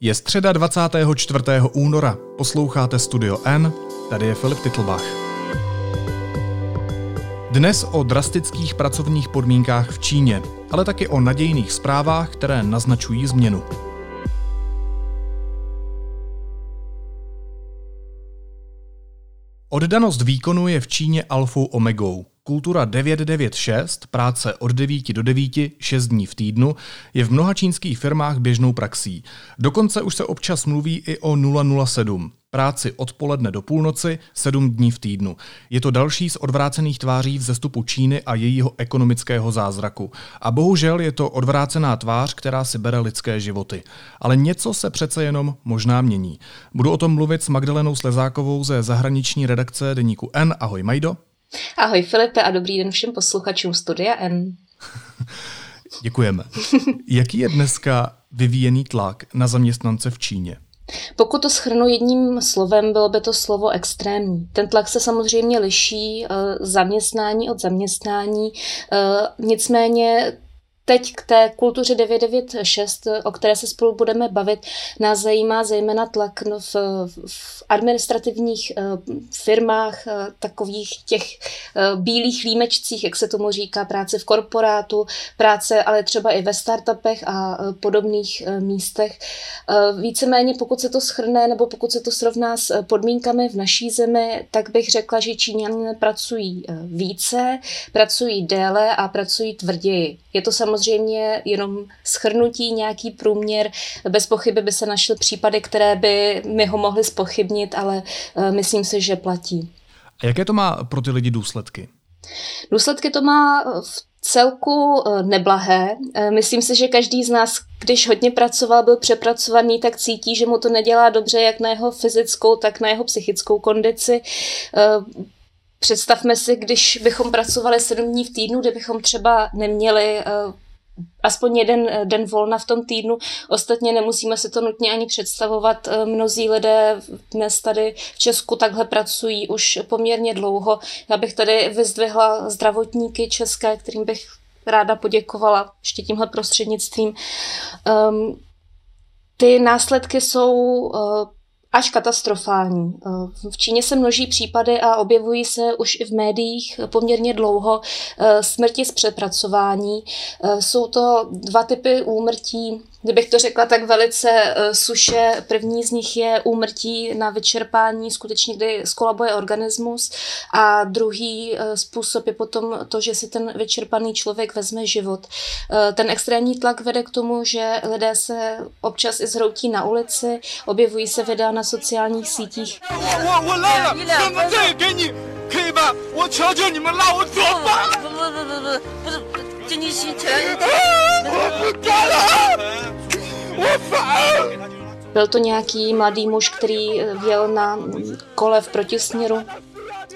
Je středa 24. února, posloucháte Studio N, tady je Filip Titlbach. Dnes o drastických pracovních podmínkách v Číně, ale taky o nadějných zprávách, které naznačují změnu. Oddanost výkonu je v Číně alfou omegou. Kultura 996, práce od 9 do 9, 6 dní v týdnu, je v mnoha čínských firmách běžnou praxí. Dokonce už se občas mluví i o 007, práci odpoledne do půlnoci, 7 dní v týdnu. Je to další z odvrácených tváří vzestupu Číny a jejího ekonomického zázraku. A bohužel je to odvrácená tvář, která si bere lidské životy. Ale něco se přece jenom možná mění. Budu o tom mluvit s Magdalenou Slezákovou ze zahraniční redakce deníku N. Ahoj Majdo. Ahoj Filipe a dobrý den všem posluchačům Studia N. Děkujeme. Jaký je dneska vyvíjený tlak na zaměstnance v Číně? Pokud to schrnu jedním slovem, bylo by to slovo extrémní. Ten tlak se samozřejmě liší uh, zaměstnání od zaměstnání, uh, nicméně teď k té kultuře 996, o které se spolu budeme bavit, nás zajímá zejména tlak no, v, v administrativních uh, firmách, uh, takových těch uh, bílých límečcích, jak se tomu říká, práce v korporátu, práce ale třeba i ve startupech a podobných místech. Víceméně pokud se to schrne nebo pokud se to srovná s podmínkami v naší zemi, tak bych řekla, že Číňané pracují více, pracují déle a pracují tvrději. Je to samozřejmě jenom schrnutí, nějaký průměr. Bez pochyby by se našly případy, které by mi ho mohly spochybnit, ale uh, myslím si, že platí. A jaké to má pro ty lidi důsledky? Důsledky to má v celku neblahé. Myslím si, že každý z nás, když hodně pracoval, byl přepracovaný, tak cítí, že mu to nedělá dobře jak na jeho fyzickou, tak na jeho psychickou kondici. Představme si, když bychom pracovali sedm dní v týdnu, kde bychom třeba neměli aspoň jeden eh, den volna v tom týdnu. Ostatně nemusíme si to nutně ani představovat. Uh, mnozí lidé dnes tady v Česku takhle pracují už poměrně dlouho. Já bych tady vyzdvihla zdravotníky české, kterým bych ráda poděkovala ještě tímhle prostřednictvím. Um, ty následky jsou uh, až katastrofální. V Číně se množí případy a objevují se už i v médiích poměrně dlouho smrti z přepracování. Jsou to dva typy úmrtí Kdybych to řekla tak velice uh, suše, první z nich je úmrtí na vyčerpání, skutečně kdy skolabuje organismus a druhý uh, způsob je potom to, že si ten vyčerpaný člověk vezme život. Uh, ten extrémní tlak vede k tomu, že lidé se občas i zhroutí na ulici, objevují se videa na sociálních sítích. 可以吧？我求求你们让我做饭！不不不不不，不是，就你起起来。我不干了，我烦。Byl to nějaký mladý muž, který jel na kole v protisměru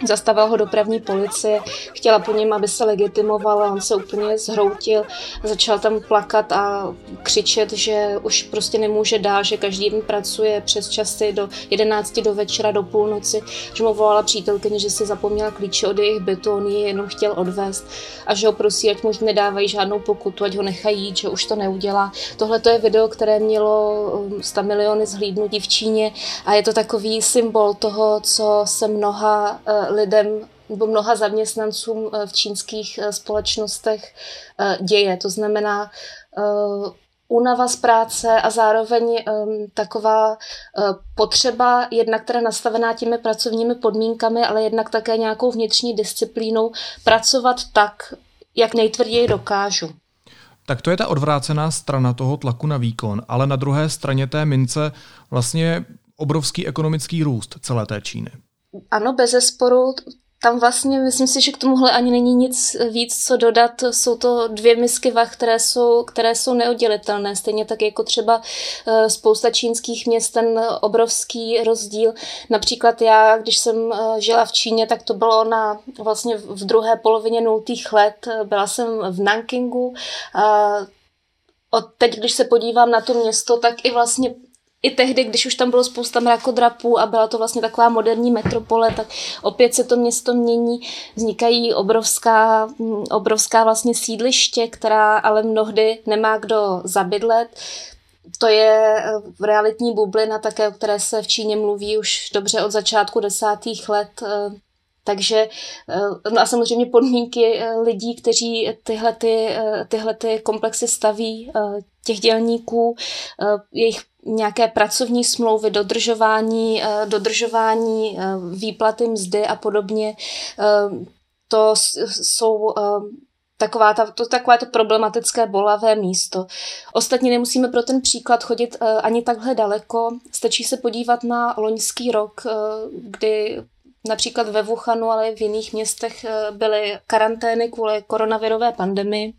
Zastavil ho dopravní policie, chtěla po něm, aby se legitimoval a on se úplně zhroutil, začal tam plakat a křičet, že už prostě nemůže dál, že každý den pracuje přes časy do 11 do večera, do půlnoci, že mu volala přítelkyně, že si zapomněla klíče od jejich bytu, on ji jenom chtěl odvést a že ho prosí, ať mu nedávají žádnou pokutu, ať ho nechají že už to neudělá. Tohle to je video, které mělo 100 um, miliony zhlídnutí v Číně a je to takový symbol toho, co se mnoha uh, lidem nebo mnoha zaměstnancům eh, v čínských eh, společnostech eh, děje. To znamená únava z práce a zároveň um, taková potřeba, jednak která nastavená těmi pracovními podmínkami, ale jednak také nějakou vnitřní disciplínou pracovat tak, jak nejtvrději dokážu. Tak to je ta odvrácená strana toho tlaku na výkon, ale na druhé straně té mince vlastně obrovský ekonomický růst celé té Číny. Ano, bez zesporu. Tam vlastně myslím si, že k tomuhle ani není nic víc, co dodat. Jsou to dvě misky vach, které jsou, které jsou neoddělitelné. Stejně tak jako třeba eh, spousta čínských měst, ten obrovský rozdíl. Například já, když jsem eh, žila v Číně, tak to bylo na vlastně v druhé polovině nultých let. Byla jsem v Nankingu. A od teď, když se podívám na to město, tak i vlastně i tehdy, když už tam bylo spousta mrakodrapů a byla to vlastně taková moderní metropole, tak opět se to město mění, vznikají obrovská, obrovská vlastně sídliště, která ale mnohdy nemá kdo zabydlet. to je v realitní bublina také, o které se v Číně mluví už dobře od začátku desátých let. Takže no a samozřejmě podmínky lidí, kteří tyhle, ty, tyhle ty komplexy staví, těch dělníků, jejich nějaké pracovní smlouvy, dodržování, dodržování výplaty mzdy a podobně, to jsou taková ta, to, takové to problematické bolavé místo. Ostatně nemusíme pro ten příklad chodit ani takhle daleko. Stačí se podívat na loňský rok, kdy například ve Wuhanu, ale i v jiných městech uh, byly karantény kvůli koronavirové pandemii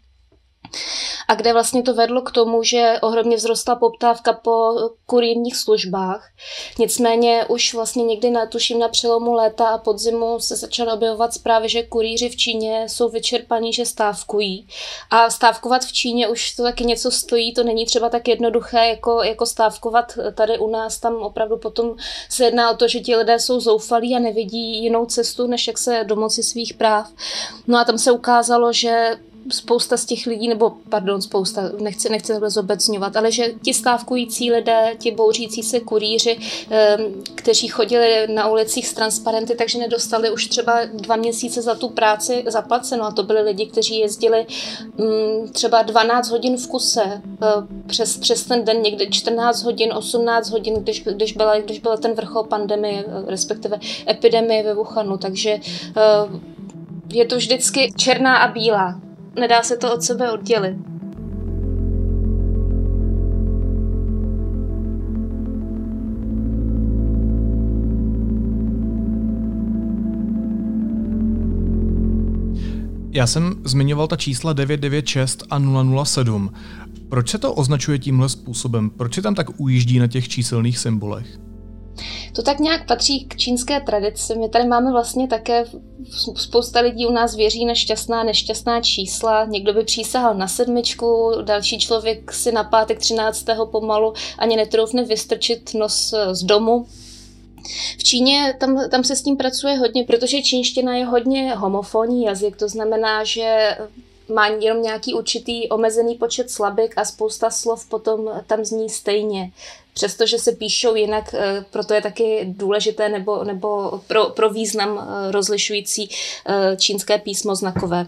a kde vlastně to vedlo k tomu, že ohromně vzrostla poptávka po kurýrních službách. Nicméně už vlastně někdy na, tuším na přelomu léta a podzimu se začaly objevovat zprávy, že kurýři v Číně jsou vyčerpaní, že stávkují. A stávkovat v Číně už to taky něco stojí, to není třeba tak jednoduché jako, jako stávkovat tady u nás. Tam opravdu potom se jedná o to, že ti lidé jsou zoufalí a nevidí jinou cestu, než jak se domoci svých práv. No a tam se ukázalo, že spousta z těch lidí, nebo pardon, spousta, nechci, nechci takhle zobecňovat, ale že ti stávkující lidé, ti bouřící se kurýři, kteří chodili na ulicích s transparenty, takže nedostali už třeba dva měsíce za tu práci zaplaceno. A to byli lidi, kteří jezdili mm, třeba 12 hodin v kuse e, přes, přes ten den, někdy 14 hodin, 18 hodin, když, když, byla, když byla ten vrchol pandemie, e, respektive epidemie ve Wuhanu. Takže e, je to vždycky černá a bílá nedá se to od sebe oddělit. Já jsem zmiňoval ta čísla 996 a 007. Proč se to označuje tímhle způsobem? Proč se tam tak ujíždí na těch číselných symbolech? To tak nějak patří k čínské tradici. My tady máme vlastně také, spousta lidí u nás věří na šťastná, nešťastná čísla. Někdo by přísahal na sedmičku, další člověk si na pátek 13. pomalu ani netroufne vystrčit nos z domu. V Číně tam, tam se s tím pracuje hodně, protože čínština je hodně homofonní jazyk, to znamená, že má jenom nějaký určitý omezený počet slabik a spousta slov potom tam zní stejně přestože se píšou jinak, eh, proto je taky důležité nebo, nebo pro, pro význam eh, rozlišující eh, čínské písmo znakové.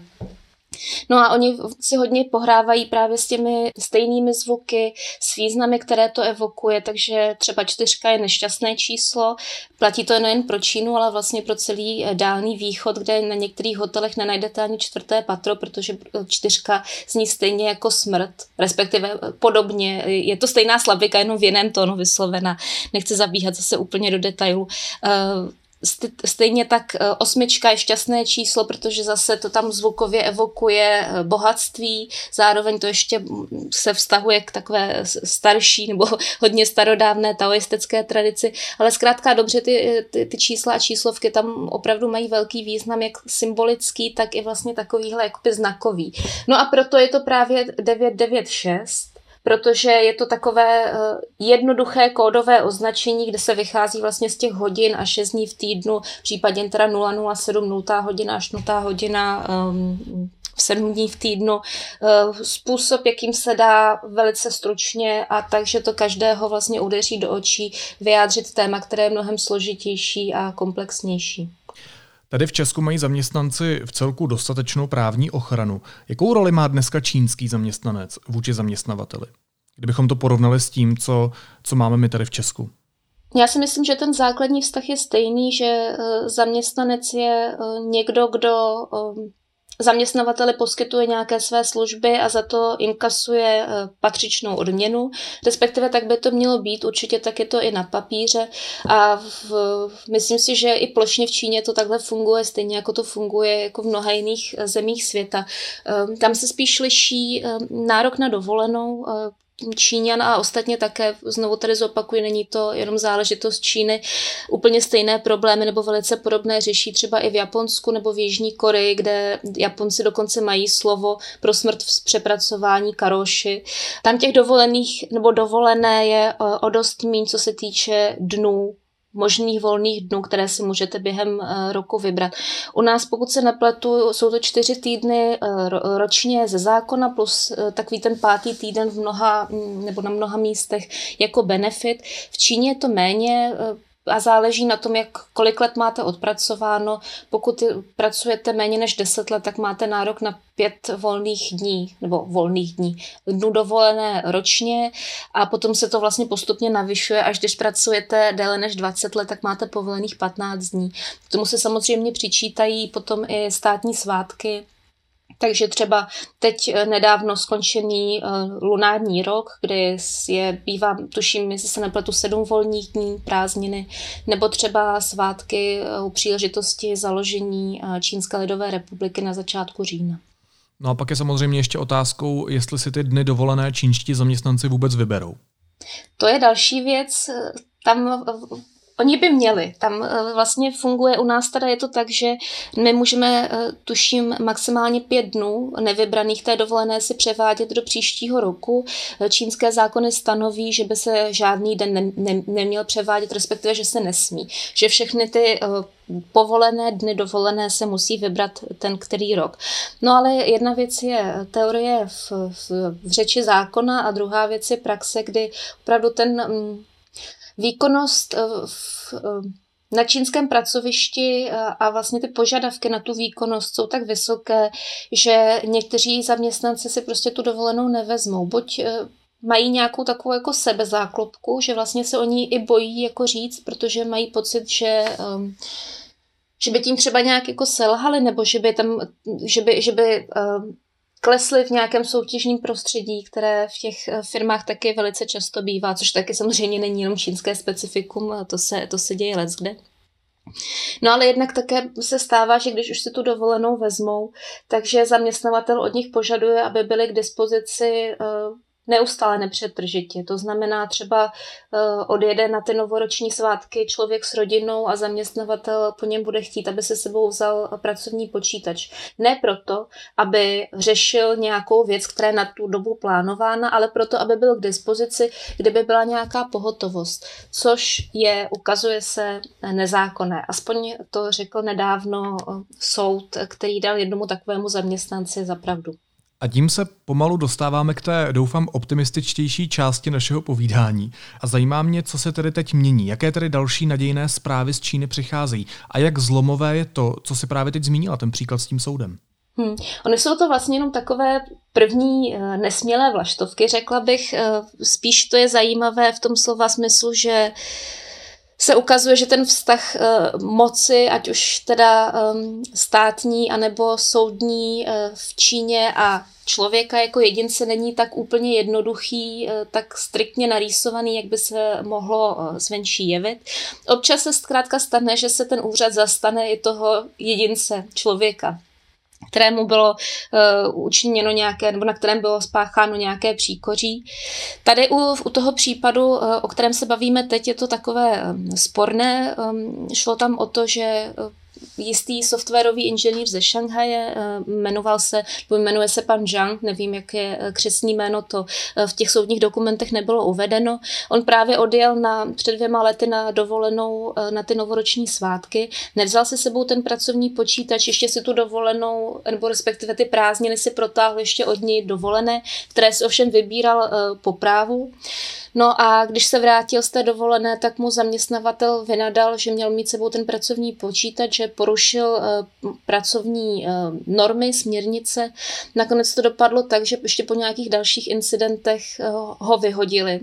No a oni si hodně pohrávají právě s těmi stejnými zvuky, s významy, které to evokuje, takže třeba čtyřka je nešťastné číslo, platí to nejen pro Čínu, ale vlastně pro celý eh, dálný východ, kde na některých hotelech nenajdete ani čtvrté patro, protože čtyřka zní stejně jako smrt, respektive eh, podobně. Je to stejná slabika, jenom v jiném tónu vyslovena. Nechci zabíhat zase úplně do detailu. Eh, Stejně tak e, osmička je šťastné číslo, protože zase to tam zvukově evokuje e, bohatství, zároveň to ještě se vztahuje k takové starší nebo hodně starodávné taoistické tradici, ale zkrátka dobře ty, ty, ty čísla a číslovky tam opravdu mají velký význam, jak symbolický, tak i vlastně takovýhle jakoby znakový. No a proto je to právě 996, protože je to takové eh, jednoduché kódové označení, kde se vychází vlastně z těch hodin a 6 dní v týdnu, případně teda 007, 0 hodina až 0 hodina um, v sedm dní v týdnu. Eh, způsob, jakým se dá velice stručně a takže to každého vlastně udeří do očí vyjádřit téma, které je mnohem složitější a komplexnější. Tady v Česku mají zaměstnanci v celku dostatečnou právní ochranu. Jakou roli má dneska čínský zaměstnanec vůči zaměstnavateli? Kdybychom to porovnali s tím, co, co máme my tady v Česku. Já si myslím, že ten základní vztah je stejný, že eh, zaměstnanec je eh, někdo, kdo eh, zaměstnavateli poskytuje nějaké své služby a za to inkasuje eh, patřičnou odměnu, respektive tak by to mělo být, určitě tak je to i na papíře a v, myslím si, že i plošně v Číně to takhle funguje, stejně jako to funguje jako v mnoha jiných eh, zemích světa. Ehm, tam se spíš liší ehm, nárok na dovolenou, eh, Číňan a ostatně také, znovu tady zopakuju, není to jenom záležitost Číny, úplně stejné problémy nebo velice podobné řeší třeba i v Japonsku nebo v Jižní Koreji, kde Japonci dokonce mají slovo pro smrt v přepracování karoši. Tam těch dovolených nebo dovolené je eh, o dost míň, co se týče dnů možných volných dnů, které si můžete během roku vybrat. U nás, pokud se nepletu, jsou to čtyři týdny ročně ze zákona plus takový ten pátý týden v mnoha nebo na mnoha místech jako benefit. V Číně je to méně, a záleží na tom, jak kolik let máte odpracováno. Pokud pracujete méně než 10 let, tak máte nárok na pět volných dní, nebo volných dní, dnů dovolené ročně a potom se to vlastně postupně navyšuje, až když pracujete déle než 20 let, tak máte povolených 15 dní. K tomu se samozřejmě přičítají potom i státní svátky, takže třeba teď eh, nedávno skončený uh, lunární rok, kdy je, bývá, tuším, jestli se nepletu, sedm volných dní, prázdniny, nebo třeba svátky uh, u příležitosti založení Čínské lidové republiky na začátku října. No a pak je samozřejmě ještě otázkou, jestli si ty dny dovolené čínští zaměstnanci vůbec vyberou. To je další věc. Tam Oni by měli. Tam eh, vlastně funguje u nás teda je to tak, že my můžeme, eh, tuším, maximálně pět dnů nevybraných té dovolené si převádět do příštího roku. Eh, čínské zákony stanoví, že by se žádný den ne, ne, neměl převádět, respektive, že se nesmí. Že všechny ty povolené dny dovolené se musí vybrat ten který rok. No ale jedna věc je teorie v, v, v řeči zákona a druhá věc je praxe, kdy opravdu ten mm, výkonnost eh, v, eh, na čínském pracovišti eh, a vlastně ty požadavky na tu výkonnost jsou tak vysoké, že někteří zaměstnanci si prostě tu dovolenou nevezmou. Buď mají nějakou takovou jako sebezáklopku, že vlastně se oni i bojí jako říct, protože mají pocit, že že by tím třeba nějak jako selhali, nebo že by tam, že by, že by klesly v nějakém soutěžním prostředí, které v těch eh, firmách taky velice často bývá, což taky samozřejmě není jenom čínské specifikum, to se, to se děje leckde. No ale jednak také se stává, že když už si tu dovolenou vezmou, takže zaměstnavatel od nich požaduje, aby byly k dispozici eh, neustále nepřetržitě. To znamená třeba uh, odjede na ty novoroční svátky člověk s rodinou a zaměstnavatel po něm bude chtít, aby se sebou vzal pracovní počítač. Ne proto, aby řešil nějakou věc, která je na tu dobu plánována, ale proto, aby byl k dispozici, kdyby byla nějaká pohotovost, což je, ukazuje se, nezákonné. Aspoň to řekl nedávno eh, soud, který dal jednomu takovému zaměstnanci za pravdu. A tím se pomalu dostáváme k té, doufám, optimističtější části našeho povídání. A zajímá mě, co se tedy teď mění. Jaké tedy další nadějné zprávy z Číny přicházejí? A jak zlomové je to, co si právě teď zmínila, ten příklad s tím soudem? Hmm. Ony jsou to vlastně jenom takové první uh, nesmělé vlaštovky, řekla bych. Uh, spíš to je zajímavé v tom slova smyslu, že uh, se ukazuje, že ten vztah uh, moci, ať už teda um, státní anebo soudní uh, v Číně a člověka jako jedince není tak úplně jednoduchý, uh, tak striktně narýsovaný, jak by se mohlo zvenčí jevit. Občas se zkrátka stane, že se ten úřad zastane i toho jedince, člověka kterému bylo uh, učiněno nějaké, nebo na kterém bylo spácháno nějaké příkoří. Tady u, u toho případu, uh, o kterém se bavíme teď, je to takové um, sporné. Um, šlo tam o to, že uh, jistý softwarový inženýr ze Šanghaje, eh, jmenoval se, nebo jmenuje se pan Zhang, nevím, jak je eh, křesní jméno, to eh, v těch soudních dokumentech nebylo uvedeno. On právě odjel na, před dvěma lety na dovolenou na ty novoroční svátky, nevzal si sebou ten pracovní počítač, ještě si tu dovolenou, nebo respektive ty prázdniny si protáhl ještě od něj dovolené, které si ovšem vybíral po právu. No a když se vrátil z té dovolené, tak mu zaměstnavatel vynadal, že měl mít sebou ten pracovní počítač, že porušil uh, pracovní uh, normy, směrnice. Nakonec to dopadlo tak, že ještě po nějakých dalších incidentech uh, ho vyhodili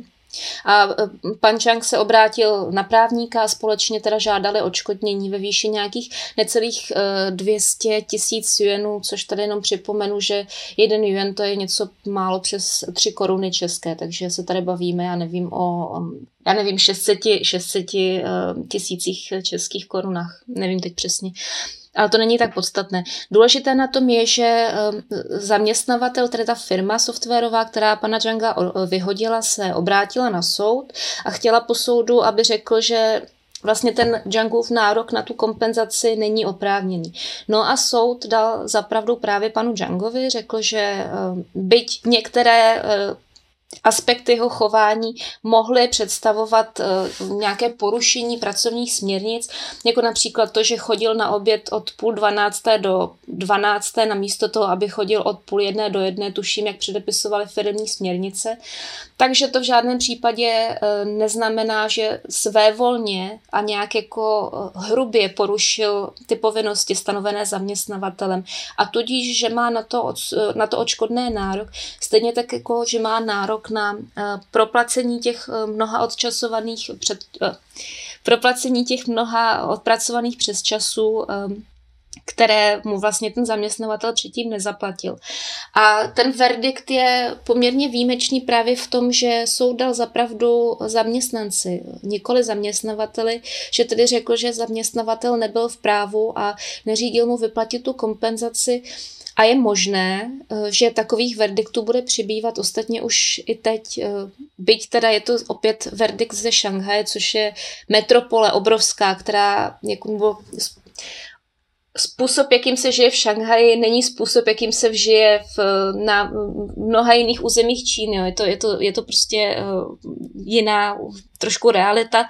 a e, pan Chang se obrátil na právníka a společně teda žádali odškodnění ve výši nějakých necelých 200 e, tisíc yuanů, což tady jenom připomenu, že jeden yuan to je něco málo přes 3 koruny české, takže se tady bavíme, já nevím o já nevím, 600, 600 e, tisících českých korunách, nevím teď přesně. Ale to není tak podstatné. Důležité na tom je, že ehm, zaměstnavatel, tedy ta firma softwarová, která pana Džanga vyhodila, se obrátila na soud a chtěla po soudu, aby řekl, že vlastně ten Djangův nárok na tu kompenzaci není oprávněný. No a soud dal zapravdu právě panu Djangovi, řekl, že ehm, byť některé ehm, aspekty jeho chování mohly představovat uh, nějaké porušení pracovních směrnic, jako například to, že chodil na oběd od půl dvanácté do dvanácté, namísto toho, aby chodil od půl jedné do jedné, tuším, jak předepisovaly firmní směrnice. Takže to v žádném případě uh, neznamená, že svévolně a nějak jako uh, hrubě porušil ty povinnosti stanovené zaměstnavatelem a tudíž, že má na to, na to očkodné nárok, stejně tak jako, že má nárok na eh, proplacení těch eh, mnoha odčasovaných před, eh, proplacení těch mnoha odpracovaných přesčasů které mu vlastně ten zaměstnavatel předtím nezaplatil. A ten verdikt je poměrně výjimečný právě v tom, že soud dal zapravdu zaměstnanci, nikoli zaměstnavateli, že tedy řekl, že zaměstnavatel nebyl v právu a neřídil mu vyplatit tu kompenzaci, a je možné, že takových verdiktů bude přibývat ostatně už i teď, byť teda je to opět verdikt ze Šanghaje, což je metropole obrovská, která jako způsob, jakým se žije v Šanghaji, není způsob, jakým se vžije v, na mnoha jiných územích Číny. Jo. Je, to, je, to, je to prostě uh, jiná trošku realita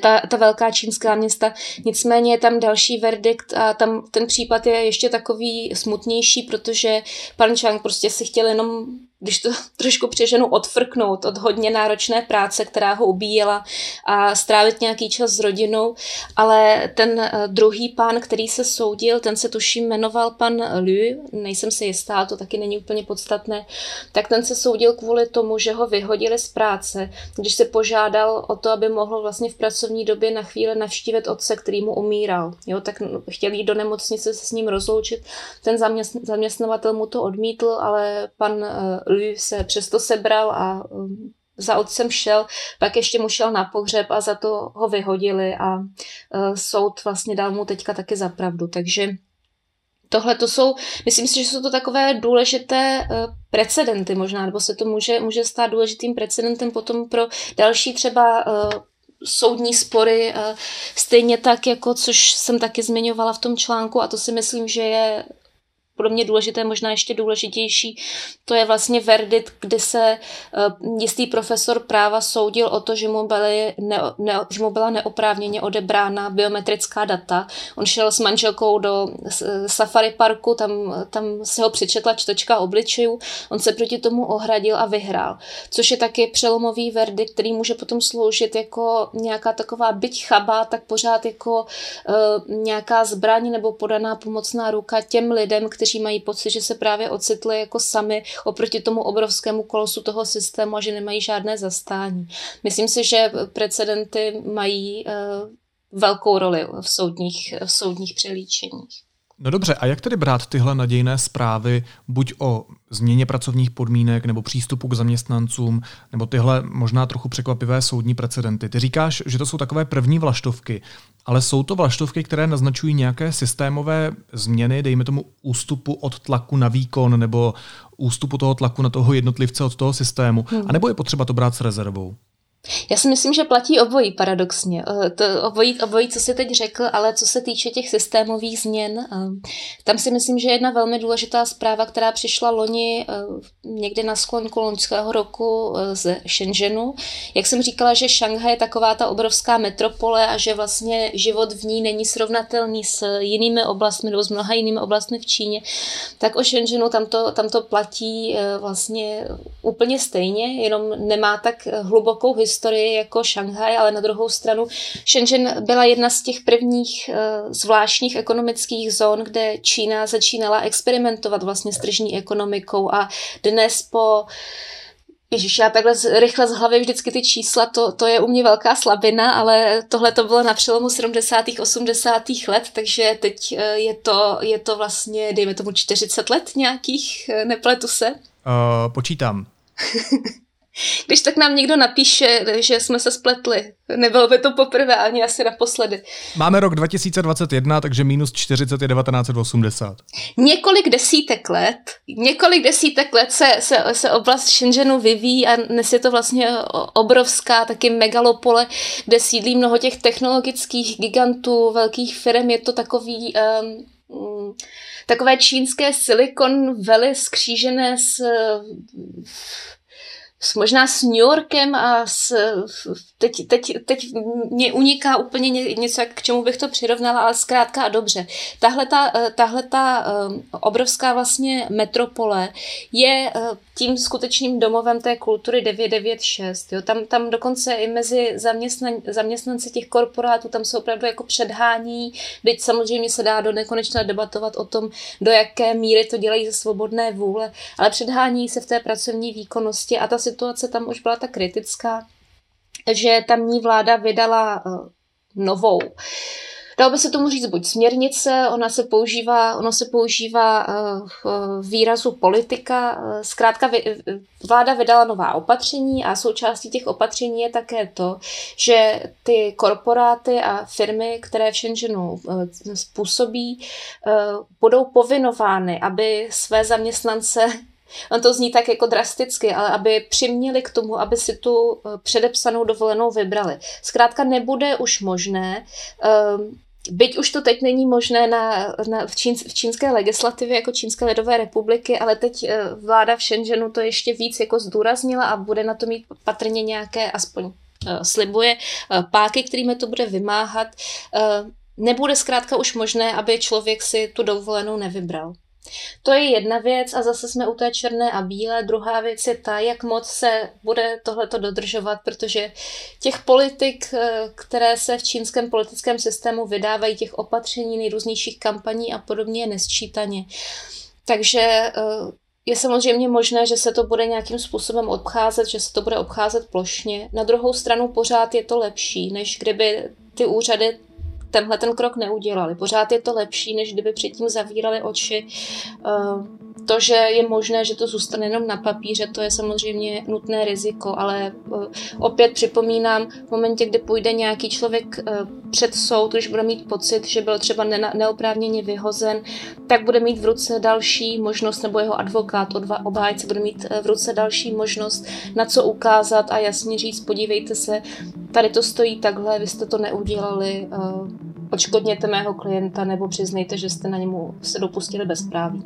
ta, ta velká čínská města. Nicméně je tam další verdikt a tam ten případ je ještě takový smutnější, protože pan Chang prostě si chtěl jenom když to trošku přeženu, odfrknout od hodně náročné práce, která ho ubíjela a strávit nějaký čas s rodinou, ale ten eh, druhý pán, který se soudil, ten se tuším jmenoval pan Liu, nejsem si jistá, to taky není úplně podstatné, tak ten se soudil kvůli tomu, že ho vyhodili z práce, když se požádal o to, aby mohl vlastně v pracovní době na chvíli navštívit otce, který mu umíral. Jo, tak chtěl jít do nemocnice se s ním rozloučit, ten zaměstnavatel mu to odmítl, ale pan Lü se přesto sebral a um, za otcem šel, pak ještě mu šel na pohřeb a za to ho vyhodili a uh, soud vlastně dal mu teďka taky za pravdu. Takže tohle to jsou, myslím si, že jsou to takové důležité uh, precedenty možná, nebo se to může, může stát důležitým precedentem potom pro další třeba uh, soudní spory, stejně tak, jako což jsem taky zmiňovala v tom článku a to si myslím, že je pro mě důležité, možná ještě důležitější, to je vlastně verdit, kdy se uh, jistý profesor práva soudil o to, že mu, byly ne, ne, že mu byla neoprávněně odebrána biometrická data. On šel s manželkou do safari parku, tam, tam se ho přečetla čtečka obličejů, on se proti tomu ohradil a vyhrál. Což je taky přelomový verdikt, který může potom sloužit jako nějaká taková byť chabá, tak pořád jako uh, nějaká zbraň nebo podaná pomocná ruka těm lidem, kteří kteří mají pocit, že se právě ocitli jako sami oproti tomu obrovskému kolosu toho systému a že nemají žádné zastání. Myslím si, že precedenty mají uh, velkou roli v soudních, v soudních přelíčeních. No dobře, a jak tedy brát tyhle nadějné zprávy buď o změně pracovních podmínek nebo přístupu k zaměstnancům, nebo tyhle možná trochu překvapivé soudní precedenty? Ty říkáš, že to jsou takové první vlaštovky, ale jsou to vlaštovky, které naznačují nějaké systémové změny, dejme tomu ústupu od tlaku na výkon nebo ústupu toho tlaku na toho jednotlivce od toho systému, hmm. anebo je potřeba to brát s rezervou? Já si myslím, že platí obojí paradoxně. Eh, to obojí, obojí, co jsi teď řekl, ale co se týče těch systémových změn, eh, tam si myslím, že jedna velmi důležitá zpráva, která přišla loni eh, někdy na sklonku loňského roku z Shenzhenu. Jak jsem říkala, že Šanghaj je taková ta obrovská metropole a že vlastně život v ní není srovnatelný s jinými oblastmi nebo s mnoha jinými oblastmi v Číně, tak o Shenzhenu tam to, tam to platí vlastně úplně stejně, jenom nemá tak hlubokou historii historii jako Šanghaj, ale na druhou stranu Shenzhen byla jedna z těch prvních uh, zvláštních ekonomických zón, kde Čína začínala experimentovat vlastně s tržní ekonomikou a dnes po Ježíš, já takhle z, rychle z hlavy vždycky ty čísla, to, to je u mě velká slabina, ale tohle to bylo na přelomu 70. 80. let, takže teď eh, je to, je to vlastně, dejme tomu 40 let nějakých, eh, nepletu se. Uh, počítám. Když tak nám někdo napíše, že jsme se spletli. Nebylo by to poprvé, ani asi naposledy. Máme rok 2021, takže minus 40 je 1980. Několik desítek let, několik desítek let se, se, se oblast Shenzhenu vyvíjí a dnes je to vlastně obrovská taky megalopole, kde sídlí mnoho těch technologických gigantů, velkých firm. Je to takový... Um, takové čínské Silicon Valley skřížené s možná s New Yorkem a s, teď, teď, teď mě uniká úplně něco, k čemu bych to přirovnala, ale zkrátka a dobře. Tahle ta, tahle ta obrovská vlastně metropole je tím skutečným domovem té kultury 996. Jo. Tam, tam dokonce i mezi zaměstnan, zaměstnanci těch korporátů, tam se opravdu jako předhání, byť samozřejmě se dá do nekonečna debatovat o tom, do jaké míry to dělají ze svobodné vůle, ale předhání se v té pracovní výkonnosti a ta tam už byla tak kritická, že tamní vláda vydala uh, novou Dalo by se tomu říct buď směrnice, ona se používá, ono se používá uh, výrazu politika. Zkrátka vláda vydala nová opatření a součástí těch opatření je také to, že ty korporáty a firmy, které v Shenzhenu způsobí, budou povinovány, aby své zaměstnance On to zní tak jako drasticky, ale aby přiměli k tomu, aby si tu předepsanou dovolenou vybrali. Zkrátka nebude už možné Byť už to teď není možné na, na, v, čín, v čínské legislativě jako Čínské lidové republiky, ale teď eh, vláda v Shenzhenu to ještě víc jako zdůraznila a bude na to mít patrně nějaké, aspoň uh, slibuje, páky, kterými to bude vymáhat. Nebude zkrátka už možné, aby člověk si tu dovolenou nevybral. To je jedna věc a zase jsme u té černé a bílé. Druhá věc je ta, jak moc se bude tohleto dodržovat, protože těch politik, eh, které se v čínském politickém systému vydávají, těch opatření, nejrůznějších kampaní a podobně je nesčítaně. Takže eh, je samozřejmě možné, že se to bude nějakým způsobem obcházet, že se to bude obcházet plošně. Na druhou stranu pořád je to lepší, než kdyby ty úřady tenhle ten krok neudělali. Pořád je to lepší, než kdyby předtím zavírali oči. Uh, to, že je možné, že to zůstane jenom na papíře, to je samozřejmě nutné riziko, ale uh, opět připomínám, v momentě, kdy půjde nějaký člověk uh, před soud, když bude mít pocit, že byl třeba ne- neoprávněně vyhozen, tak bude mít v ruce další možnost, nebo jeho advokát, obhájce bude mít v ruce další možnost, na co ukázat a jasně říct, podívejte se, tady to stojí takhle, vy jste to neudělali, uh, odškodněte mého klienta nebo přiznejte, že jste na němu se dopustili bezpráví.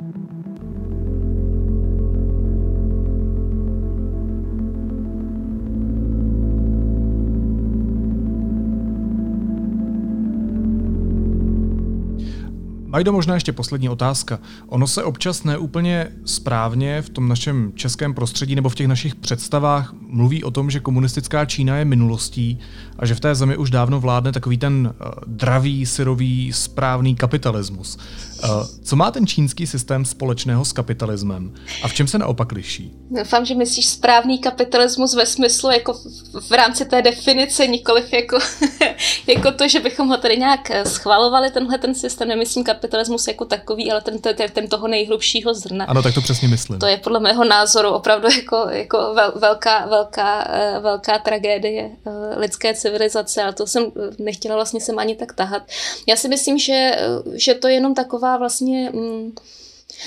Majdo, možná ještě poslední otázka. Ono se občas neúplně správně v tom našem českém prostředí nebo v těch našich představách mluví o tom, že komunistická Čína je minulostí a že v té zemi už dávno vládne takový ten uh, dravý, syrový, správný kapitalismus. Uh, co má ten čínský systém společného s kapitalismem a v čem se naopak liší? Doufám, že myslíš správný kapitalismus ve smyslu jako v, v rámci té definice, nikoliv jako, jako to, že bychom ho tady nějak eh, schvalovali, tenhle ten systém. Nemyslím kapitalismus jako takový, ale ten, ten, ten toho nejhlubšího zrna. Ano, tak to přesně myslím. To je podle mého názoru opravdu jako, jako vel, velká, velká, eh, velká tragédie lidské civilizace, ale to jsem nechtěla vlastně sem ani tak tahat. Já si myslím, že, že to je jenom taková vlastně mm,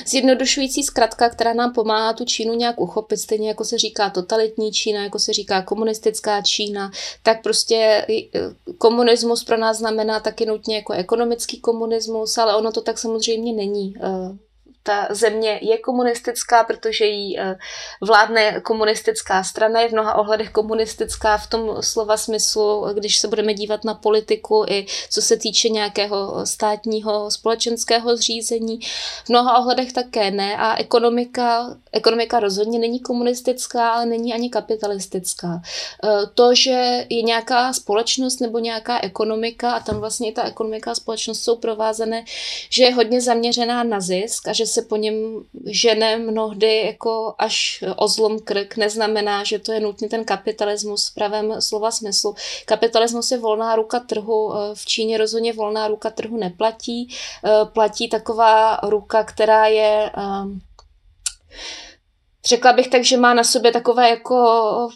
zjednodušující zkratka, která nám pomáhá tu Čínu nějak uchopit, stejně jako se říká totalitní Čína, jako se říká komunistická Čína, tak prostě e, komunismus pro nás znamená taky nutně jako ekonomický komunismus, ale ono to tak samozřejmě není. Ta země je komunistická, protože jí eh, vládne komunistická strana, je v mnoha ohledech komunistická v tom slova smyslu, když se budeme dívat na politiku i co se týče nějakého státního společenského zřízení. V mnoha ohledech také ne a ekonomika, ekonomika rozhodně není komunistická, ale není ani kapitalistická. Eh, to, že je nějaká společnost nebo nějaká ekonomika a tam vlastně i ta ekonomika a společnost jsou provázané, že je hodně zaměřená na zisk a že se po něm žene mnohdy jako až o zlom krk, neznamená, že to je nutně ten kapitalismus v pravém slova smyslu. Kapitalismus je volná ruka trhu, eh, v Číně rozhodně volná ruka trhu neplatí, eh, platí taková ruka, která je ehm, Řekla bych tak, že má na sobě takové jako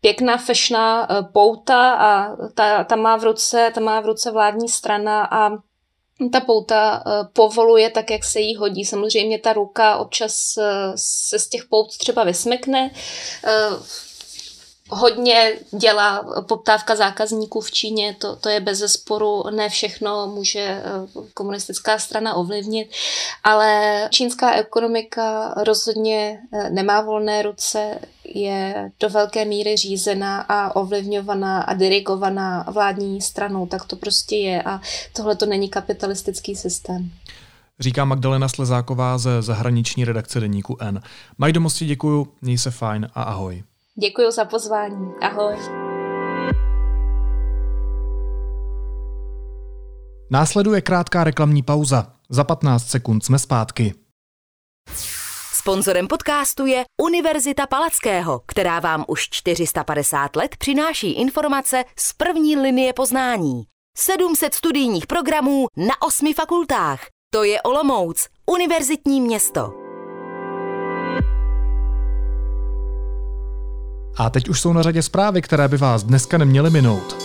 pěkná fešná eh, pouta a ta, ta, má v ruce, ta má v ruce vládní strana a ta pouta uh, povoluje tak, jak se jí hodí. Samozřejmě ta ruka občas uh, se z těch pout třeba vysmekne. Hodně dělá poptávka zákazníků v Číně, to, to je bez zesporu, ne všechno může eh, komunistická strana ovlivnit, ale čínská ekonomika rozhodně eh, nemá volné ruce, je do velké míry řízená a ovlivňovaná a dirigovaná vládní stranou, tak to prostě je a tohle to není kapitalistický systém. Říká Magdalena Slezáková ze zahraniční redakce deníku N. Majdo mosti děkuju, měj se fajn a ahoj. Děkuji za pozvání. Ahoj. Následuje krátká reklamní pauza. Za 15 sekund jsme zpátky. Sponzorem podcastu je Univerzita Palackého, která vám už 450 let přináší informace z první linie poznání. 700 studijních programů na osmi fakultách. To je Olomouc, univerzitní město. A teď už jsou na řadě zprávy, které by vás dneska neměly minout.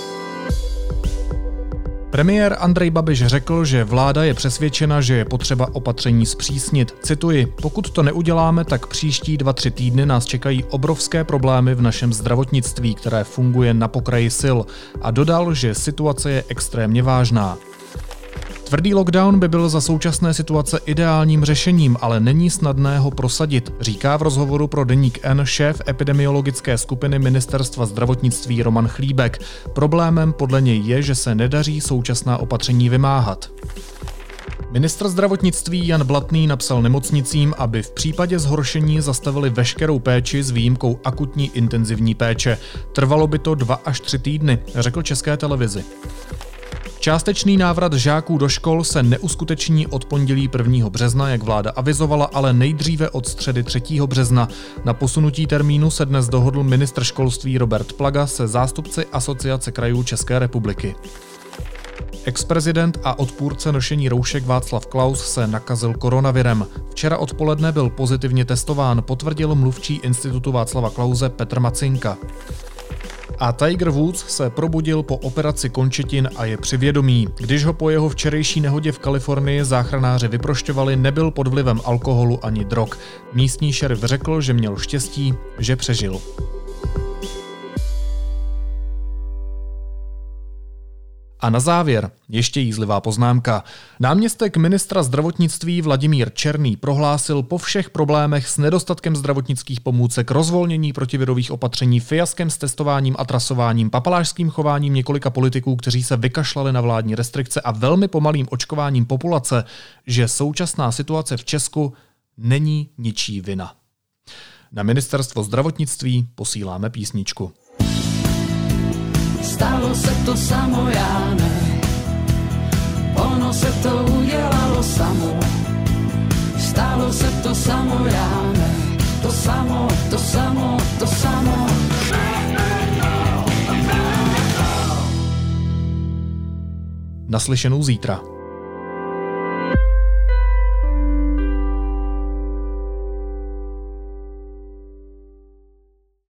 Premiér Andrej Babiš řekl, že vláda je přesvědčena, že je potřeba opatření zpřísnit. Cituji, pokud to neuděláme, tak příští dva, tři týdny nás čekají obrovské problémy v našem zdravotnictví, které funguje na pokraji sil. A dodal, že situace je extrémně vážná. Tvrdý lockdown by byl za současné situace ideálním řešením, ale není snadné ho prosadit, říká v rozhovoru pro Deník N šéf epidemiologické skupiny Ministerstva zdravotnictví Roman Chlíbek. Problémem podle něj je, že se nedaří současná opatření vymáhat. Ministr zdravotnictví Jan Blatný napsal nemocnicím, aby v případě zhoršení zastavili veškerou péči s výjimkou akutní intenzivní péče. Trvalo by to dva až tři týdny, řekl České televizi. Částečný návrat žáků do škol se neuskuteční od pondělí 1. března, jak vláda avizovala, ale nejdříve od středy 3. března. Na posunutí termínu se dnes dohodl ministr školství Robert Plaga se zástupci Asociace krajů České republiky. Ex-prezident a odpůrce nošení roušek Václav Klaus se nakazil koronavirem. Včera odpoledne byl pozitivně testován, potvrdil mluvčí institutu Václava Klauze Petr Macinka. A Tiger Woods se probudil po operaci končetin a je při vědomí. Když ho po jeho včerejší nehodě v Kalifornii záchranáři vyprošťovali, nebyl pod vlivem alkoholu ani drog. Místní šerif řekl, že měl štěstí, že přežil. A na závěr ještě jízlivá poznámka. Náměstek ministra zdravotnictví Vladimír Černý prohlásil po všech problémech s nedostatkem zdravotnických pomůcek, rozvolnění protivirových opatření, fiaskem s testováním a trasováním, papalášským chováním několika politiků, kteří se vykašlali na vládní restrikce a velmi pomalým očkováním populace, že současná situace v Česku není ničí vina. Na ministerstvo zdravotnictví posíláme písničku. Stalo se to samo, já ne. Ono se to udělalo samo. Stalo se to samo, já ne. To samo, to samo, to samo. Naslyšenou zítra.